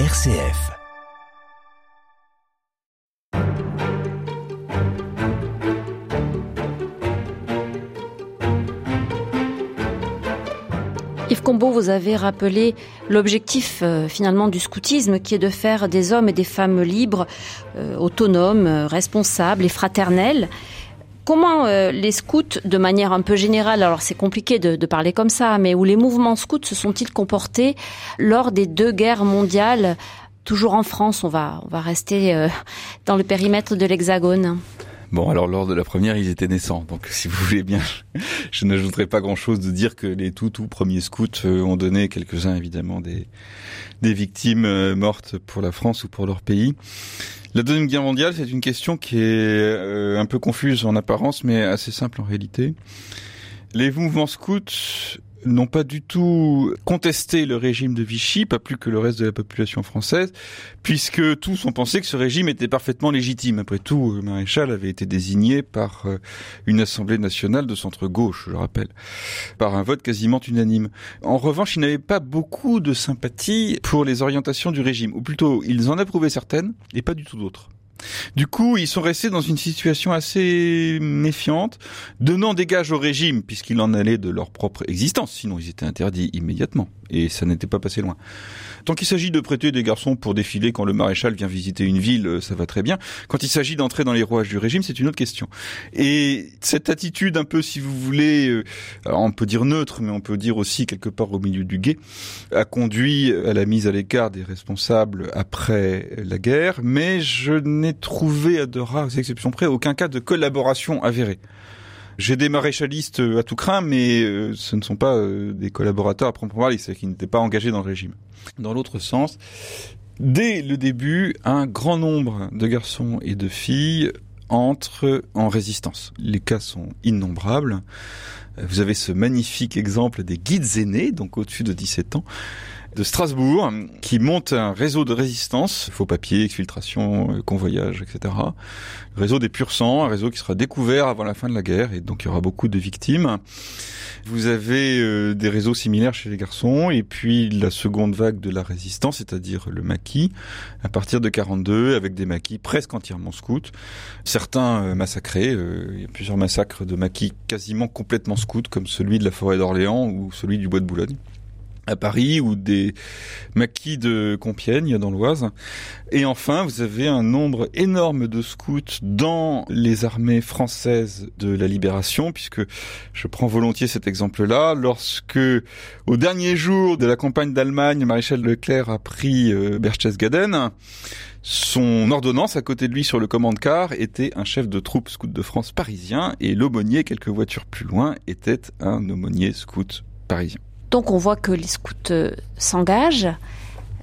RCF. Yves Combeau, vous avez rappelé l'objectif euh, finalement du scoutisme qui est de faire des hommes et des femmes libres, euh, autonomes, euh, responsables et fraternels. Comment euh, les scouts, de manière un peu générale, alors c'est compliqué de, parler comme ça, mais où les mouvements scouts se sont-ils comportés lors des deux guerres mondiales Toujours en France, on va, on va rester euh, dans le périmètre de l'Hexagone? Bon, alors lors de la première, ils étaient naissants. Donc, si vous voulez bien, je n'ajouterai pas grand-chose de dire que les tout tout premiers scouts euh, ont donné quelques-uns, évidemment, des, des victimes euh, mortes pour la France ou pour leur pays. La Deuxième Guerre mondiale, c'est une question qui est euh, un peu confuse en apparence, mais assez simple en réalité. Les mouvements scouts n'ont pas du tout contesté le régime de Vichy, pas plus que le reste de la population française, puisque tous ont pensé que ce régime était parfaitement légitime. Après tout, le maréchal avait été désigné par euh, une assemblée nationale de centre-gauche, je rappelle, par un vote quasiment unanime. En revanche, ils n'avaient pas beaucoup de sympathie pour les orientations du régime, ou plutôt, ils en approuvaient certaines, et pas du tout d'autres. Du coup, ils sont restés dans une situation assez méfiante, donnant des gages au régime, puisqu'il en allait de leur propre existence, sinon ils étaient interdits immédiatement, et ça n'était pas passé loin. Tant qu'il s'agit de prêter des garçons pour défiler quand le maréchal vient visiter une ville, ça va très bien. Quand il s'agit d'entrer dans les rouages du régime, c'est une autre question. Et cette attitude un peu, si vous voulez, on peut dire neutre, mais on peut dire aussi quelque part au milieu du guet, a conduit à la mise à l'écart des responsables après la guerre, mais je trouvé, à de rares exceptions près, aucun cas de collaboration avérée. J'ai des maréchalistes à tout craint, mais ce ne sont pas des collaborateurs à proprement parler, c'est qu'ils n'étaient pas engagés dans le régime. Dans l'autre sens, dès le début, un grand nombre de garçons et de filles entrent en résistance. Les cas sont innombrables. Vous avez ce magnifique exemple des guides aînés, donc au-dessus de 17 ans, de Strasbourg, qui monte un réseau de résistance, faux papiers, exfiltration, convoyage, etc. Réseau des purs sang, un réseau qui sera découvert avant la fin de la guerre, et donc il y aura beaucoup de victimes. Vous avez euh, des réseaux similaires chez les garçons, et puis la seconde vague de la résistance, c'est-à-dire le maquis, à partir de 42, avec des maquis presque entièrement scouts. Certains euh, massacrés, euh, il y a plusieurs massacres de maquis quasiment complètement scouts, comme celui de la forêt d'Orléans ou celui du bois de Boulogne à Paris ou des maquis de Compiègne dans l'Oise. Et enfin, vous avez un nombre énorme de scouts dans les armées françaises de la libération, puisque je prends volontiers cet exemple-là, lorsque au dernier jour de la campagne d'Allemagne, le maréchal Leclerc a pris euh, Berchtesgaden, son ordonnance à côté de lui sur le commande-car était un chef de troupe scout de France parisien et l'aumônier quelques voitures plus loin était un aumônier scout parisien. Donc on voit que les scouts euh, s'engagent.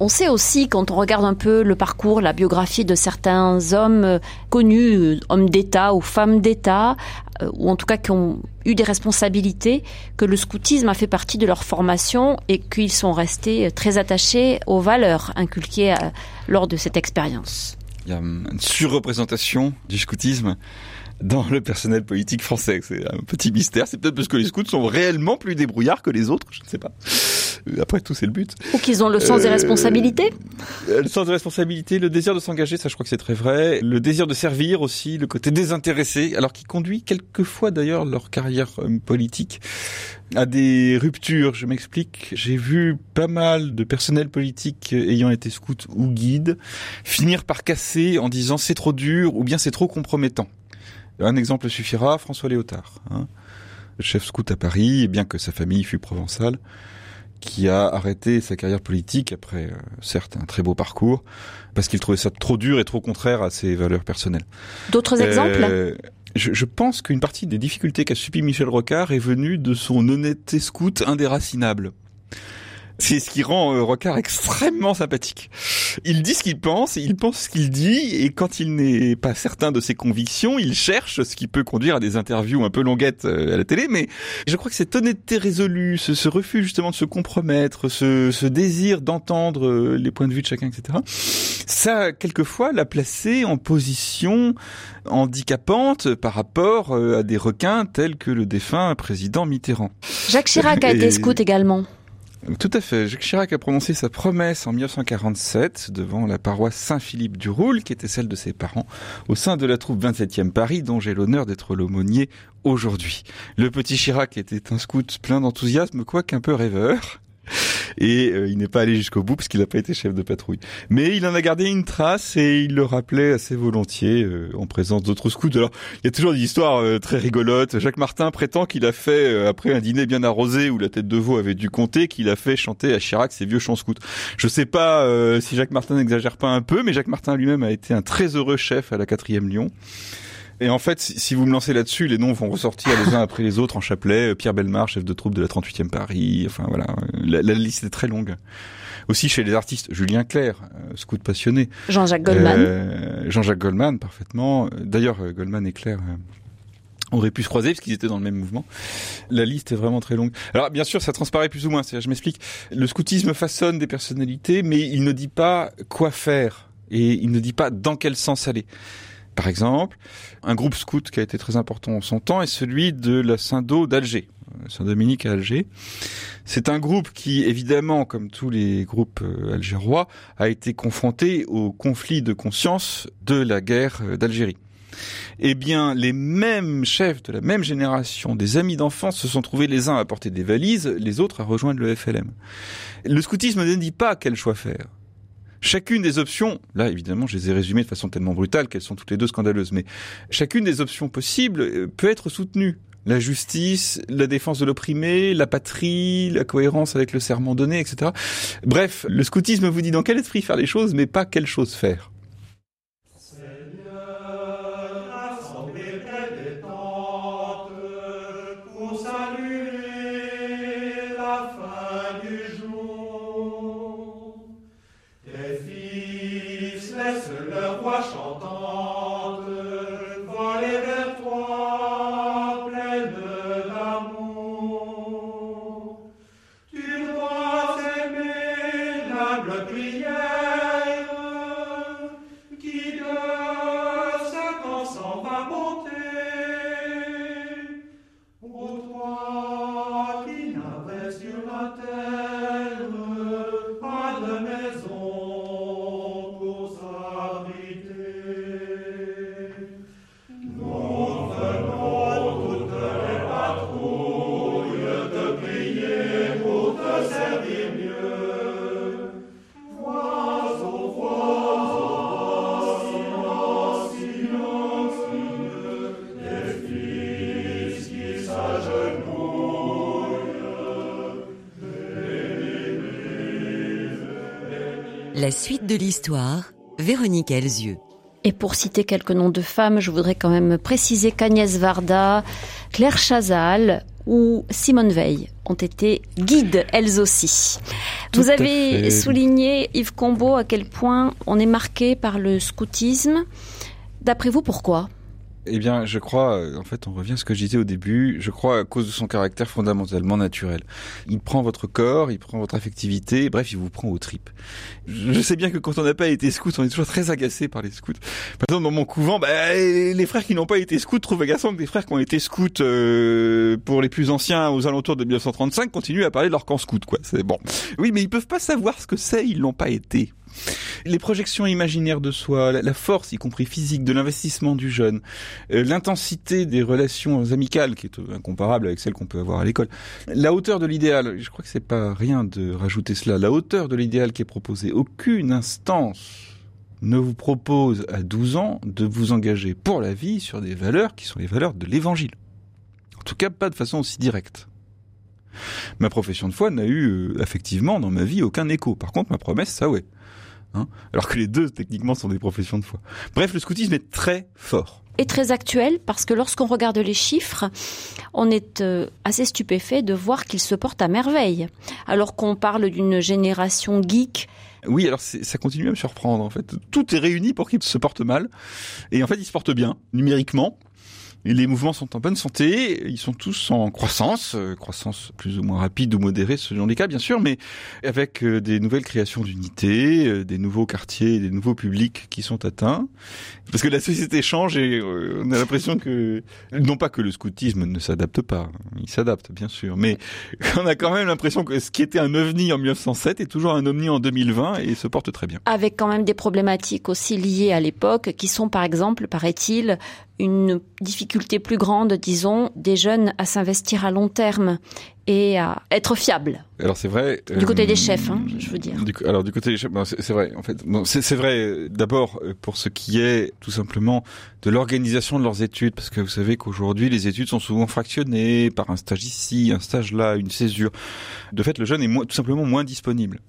On sait aussi, quand on regarde un peu le parcours, la biographie de certains hommes euh, connus, euh, hommes d'État ou femmes d'État, ou en tout cas qui ont eu des responsabilités, que le scoutisme a fait partie de leur formation et qu'ils sont restés très attachés aux valeurs inculquées lors de cette expérience. Il y a une surreprésentation du scoutisme dans le personnel politique français. C'est un petit mystère. C'est peut-être parce que les scouts sont réellement plus débrouillards que les autres. Je ne sais pas. Après tout, c'est le but. Ou qu'ils ont le sens euh, des responsabilités. Le sens des responsabilités, le désir de s'engager, ça je crois que c'est très vrai. Le désir de servir aussi, le côté désintéressé, alors qui conduit quelquefois d'ailleurs leur carrière euh, politique à des ruptures. Je m'explique. J'ai vu pas mal de personnel politique ayant été scout ou guide finir par casser en disant c'est trop dur ou bien c'est trop compromettant. Un exemple suffira, François Léotard, hein, chef scout à Paris, bien que sa famille fût provençale, qui a arrêté sa carrière politique après, euh, certes, un très beau parcours, parce qu'il trouvait ça trop dur et trop contraire à ses valeurs personnelles. D'autres exemples? euh, je, je, pense qu'une partie des difficultés qu'a subi Michel Rocard est venue de son honnêteté scout indéracinable. C'est ce qui rend euh, Rocard extrêmement sympathique. Il dit ce qu'il pense, il pense ce qu'il dit, et quand il n'est pas certain de ses convictions, il cherche ce qui peut conduire à des interviews un peu longuettes euh, à la télé. Mais je crois que cette honnêteté résolue, ce, ce refus justement de se compromettre, ce, ce désir d'entendre euh, les points de vue de chacun, etc., ça, quelquefois, l'a placé en position handicapante par rapport euh, à des requins tels que le défunt président Mitterrand. Jacques Chirac a été scout également. Tout à fait. Jacques Chirac a prononcé sa promesse en 1947 devant la paroisse Saint-Philippe du Roule, qui était celle de ses parents, au sein de la troupe 27e Paris, dont j'ai l'honneur d'être l'aumônier aujourd'hui. Le petit Chirac était un scout plein d'enthousiasme, quoique un peu rêveur et euh, il n'est pas allé jusqu'au bout parce qu'il n'a pas été chef de patrouille. Mais il en a gardé une trace et il le rappelait assez volontiers euh, en présence d'autres scouts. Alors, il y a toujours des histoires euh, très rigolotes. Jacques Martin prétend qu'il a fait, après un dîner bien arrosé où la tête de veau avait dû compter, qu'il a fait chanter à Chirac ses vieux chants scouts. Je sais pas si Jacques Martin n'exagère pas un peu, mais Jacques Martin lui-même a été un très heureux chef à la 4e Lyon. Et en fait, si vous me lancez là-dessus, les noms vont ressortir les uns après les autres en chapelet. Pierre Belmar, chef de troupe de la 38e Paris. Enfin voilà, la, liste est très longue. Aussi chez les artistes, Julien Clerc, euh, scout passionné. Jean-Jacques Goldman. Euh, Jean-Jacques Goldman, parfaitement. D'ailleurs, euh, Goldman et Clerc auraient pu se croiser parce qu'ils étaient dans le même mouvement. La liste est vraiment très longue. Alors bien sûr, ça transparaît plus ou moins. je m'explique. Le scoutisme façonne des personnalités, mais il ne dit pas quoi faire et il ne dit pas dans quel sens aller. Par exemple, un groupe scout qui a été très important en son temps est celui de la Saint-Do d'Alger, Saint-Dominique à Alger. C'est un groupe qui, évidemment, comme tous les groupes euh, algérois, a été confronté au conflit de conscience de la guerre euh, d'Algérie. Eh bien, les mêmes chefs de la même génération, des amis d'enfance, se sont trouvés les uns à porter des valises, les autres à rejoindre le FLM. Le scoutisme ne dit pas quel choix faire. Chacune des options, là évidemment je les ai résumées de façon tellement brutale qu'elles sont toutes les deux scandaleuses, mais chacune des options possibles euh, peut être soutenue. La justice, la défense de l'opprimé, la patrie, la cohérence avec le serment donné, etc. Bref, le scoutisme vous dit dans quel esprit faire les choses, mais pas quelle chose faire. La suite de l'histoire, Véronique Elzieux. Et pour citer quelques noms de femmes, je voudrais quand même préciser qu'Agnès Varda, Claire Chazal ou Simone Veil ont été guides elles aussi. Vous avez souligné, Yves Combeau, à quel point on est marqué par le scoutisme. D'après vous, pourquoi? Eh bien, je crois, euh, en fait, on revient à ce que je disais au début, je crois à cause de son caractère fondamentalement naturel. Il prend votre corps, il prend votre affectivité, bref, il vous prend aux tripes. Je sais bien que quand on n'a pas été scout, on est toujours très agacé par les scouts. Par exemple, dans mon couvent, bah, les frères qui n'ont pas été scouts trouvent agaçant que des frères qui ont été scouts euh, pour les plus anciens aux alentours de 1935 continuent à parler de leur camp scout, quoi. C'est bon. Oui, mais ils peuvent pas savoir ce que c'est, ils l'ont pas été. Les projections imaginaires de soi, la force, y compris physique, de l'investissement du jeune, euh, l'intensité des relations amicales, qui est incomparable avec celle qu'on peut avoir à l'école, la hauteur de l'idéal, je crois que c'est pas rien de rajouter cela, la hauteur de l'idéal qui est proposé. Aucune instance ne vous propose à 12 ans de vous engager pour la vie sur des valeurs qui sont les valeurs de l'évangile. En tout cas, pas de façon aussi directe. Ma profession de foi n'a eu, euh, effectivement, dans ma vie, aucun écho. Par contre, ma promesse, ça ouais. Hein Alors que les deux, techniquement, sont des professions de foi. Bref, le scoutisme est très fort. Et très actuel, parce que lorsqu'on regarde les chiffres, on est euh, assez stupéfait de voir qu'ils se portent à merveille. Alors qu'on parle d'une génération geek oui, alors ça continue à me surprendre en fait. Tout est réuni pour qu'ils se portent mal, et en fait ils se portent bien numériquement. Les mouvements sont en bonne santé, ils sont tous en croissance, euh, croissance plus ou moins rapide ou modérée selon les cas bien sûr, mais avec euh, des nouvelles créations d'unités, euh, des nouveaux quartiers, des nouveaux publics qui sont atteints. Parce que la société change et on a l'impression que, non pas que le scoutisme ne s'adapte pas, il s'adapte bien sûr, mais on a quand même l'impression que ce qui était un ovni en 1907 est toujours un ovni en 2020 et se porte très bien. Avec quand même des problématiques aussi liées à l'époque qui sont par exemple, paraît-il, une difficulté plus grande, disons, des jeunes à s'investir à long terme et à être fiables. Alors c'est vrai. Du côté des euh, chefs, hein, je veux dire. alors du côté des chefs, c'est vrai. En fait, c'est vrai. D'abord euh, pour ce qui est tout simplement de l'organisation de leurs études, parce que vous savez qu'aujourd'hui les études sont souvent fractionnées par un stage ici, un stage là, une césure. De fait, le jeune est tout simplement moins disponible.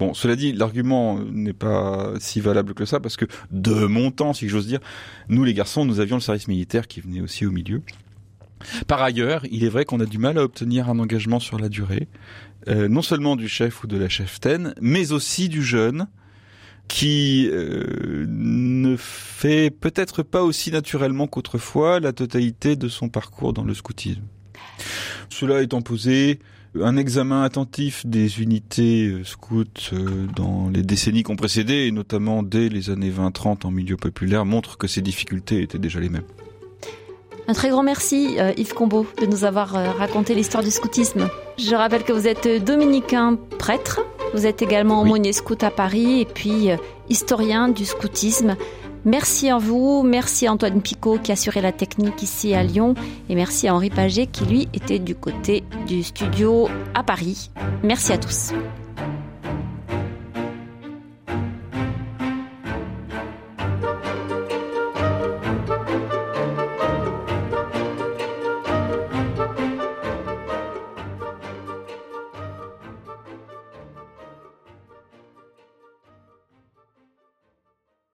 Bon, cela dit, l'argument n'est pas si valable que ça parce que de mon temps, si j'ose dire, nous les garçons, nous avions le service militaire qui venait aussi au milieu. Par ailleurs, il est vrai qu'on a du mal à obtenir un engagement sur la durée, euh, non seulement du chef ou de la cheftaine, mais aussi du jeune qui euh, ne fait peut-être pas aussi naturellement qu'autrefois la totalité de son parcours dans le scoutisme. Cela étant posé, un examen attentif des unités euh, scouts euh, dans les décennies qui ont précédé, et notamment dès les années 20-30 en milieu populaire, montre que ces difficultés étaient déjà les mêmes. Un très grand merci euh, Yves Combeau de nous avoir raconté l'histoire du scoutisme. Je rappelle que vous êtes dominicain prêtre, vous êtes également aumônier scout à Paris et puis historien du scoutisme. Merci à vous, merci à Antoine Picot qui assurait la technique ici à Lyon et merci à Henri Paget qui lui était du côté du studio à Paris. Merci à tous.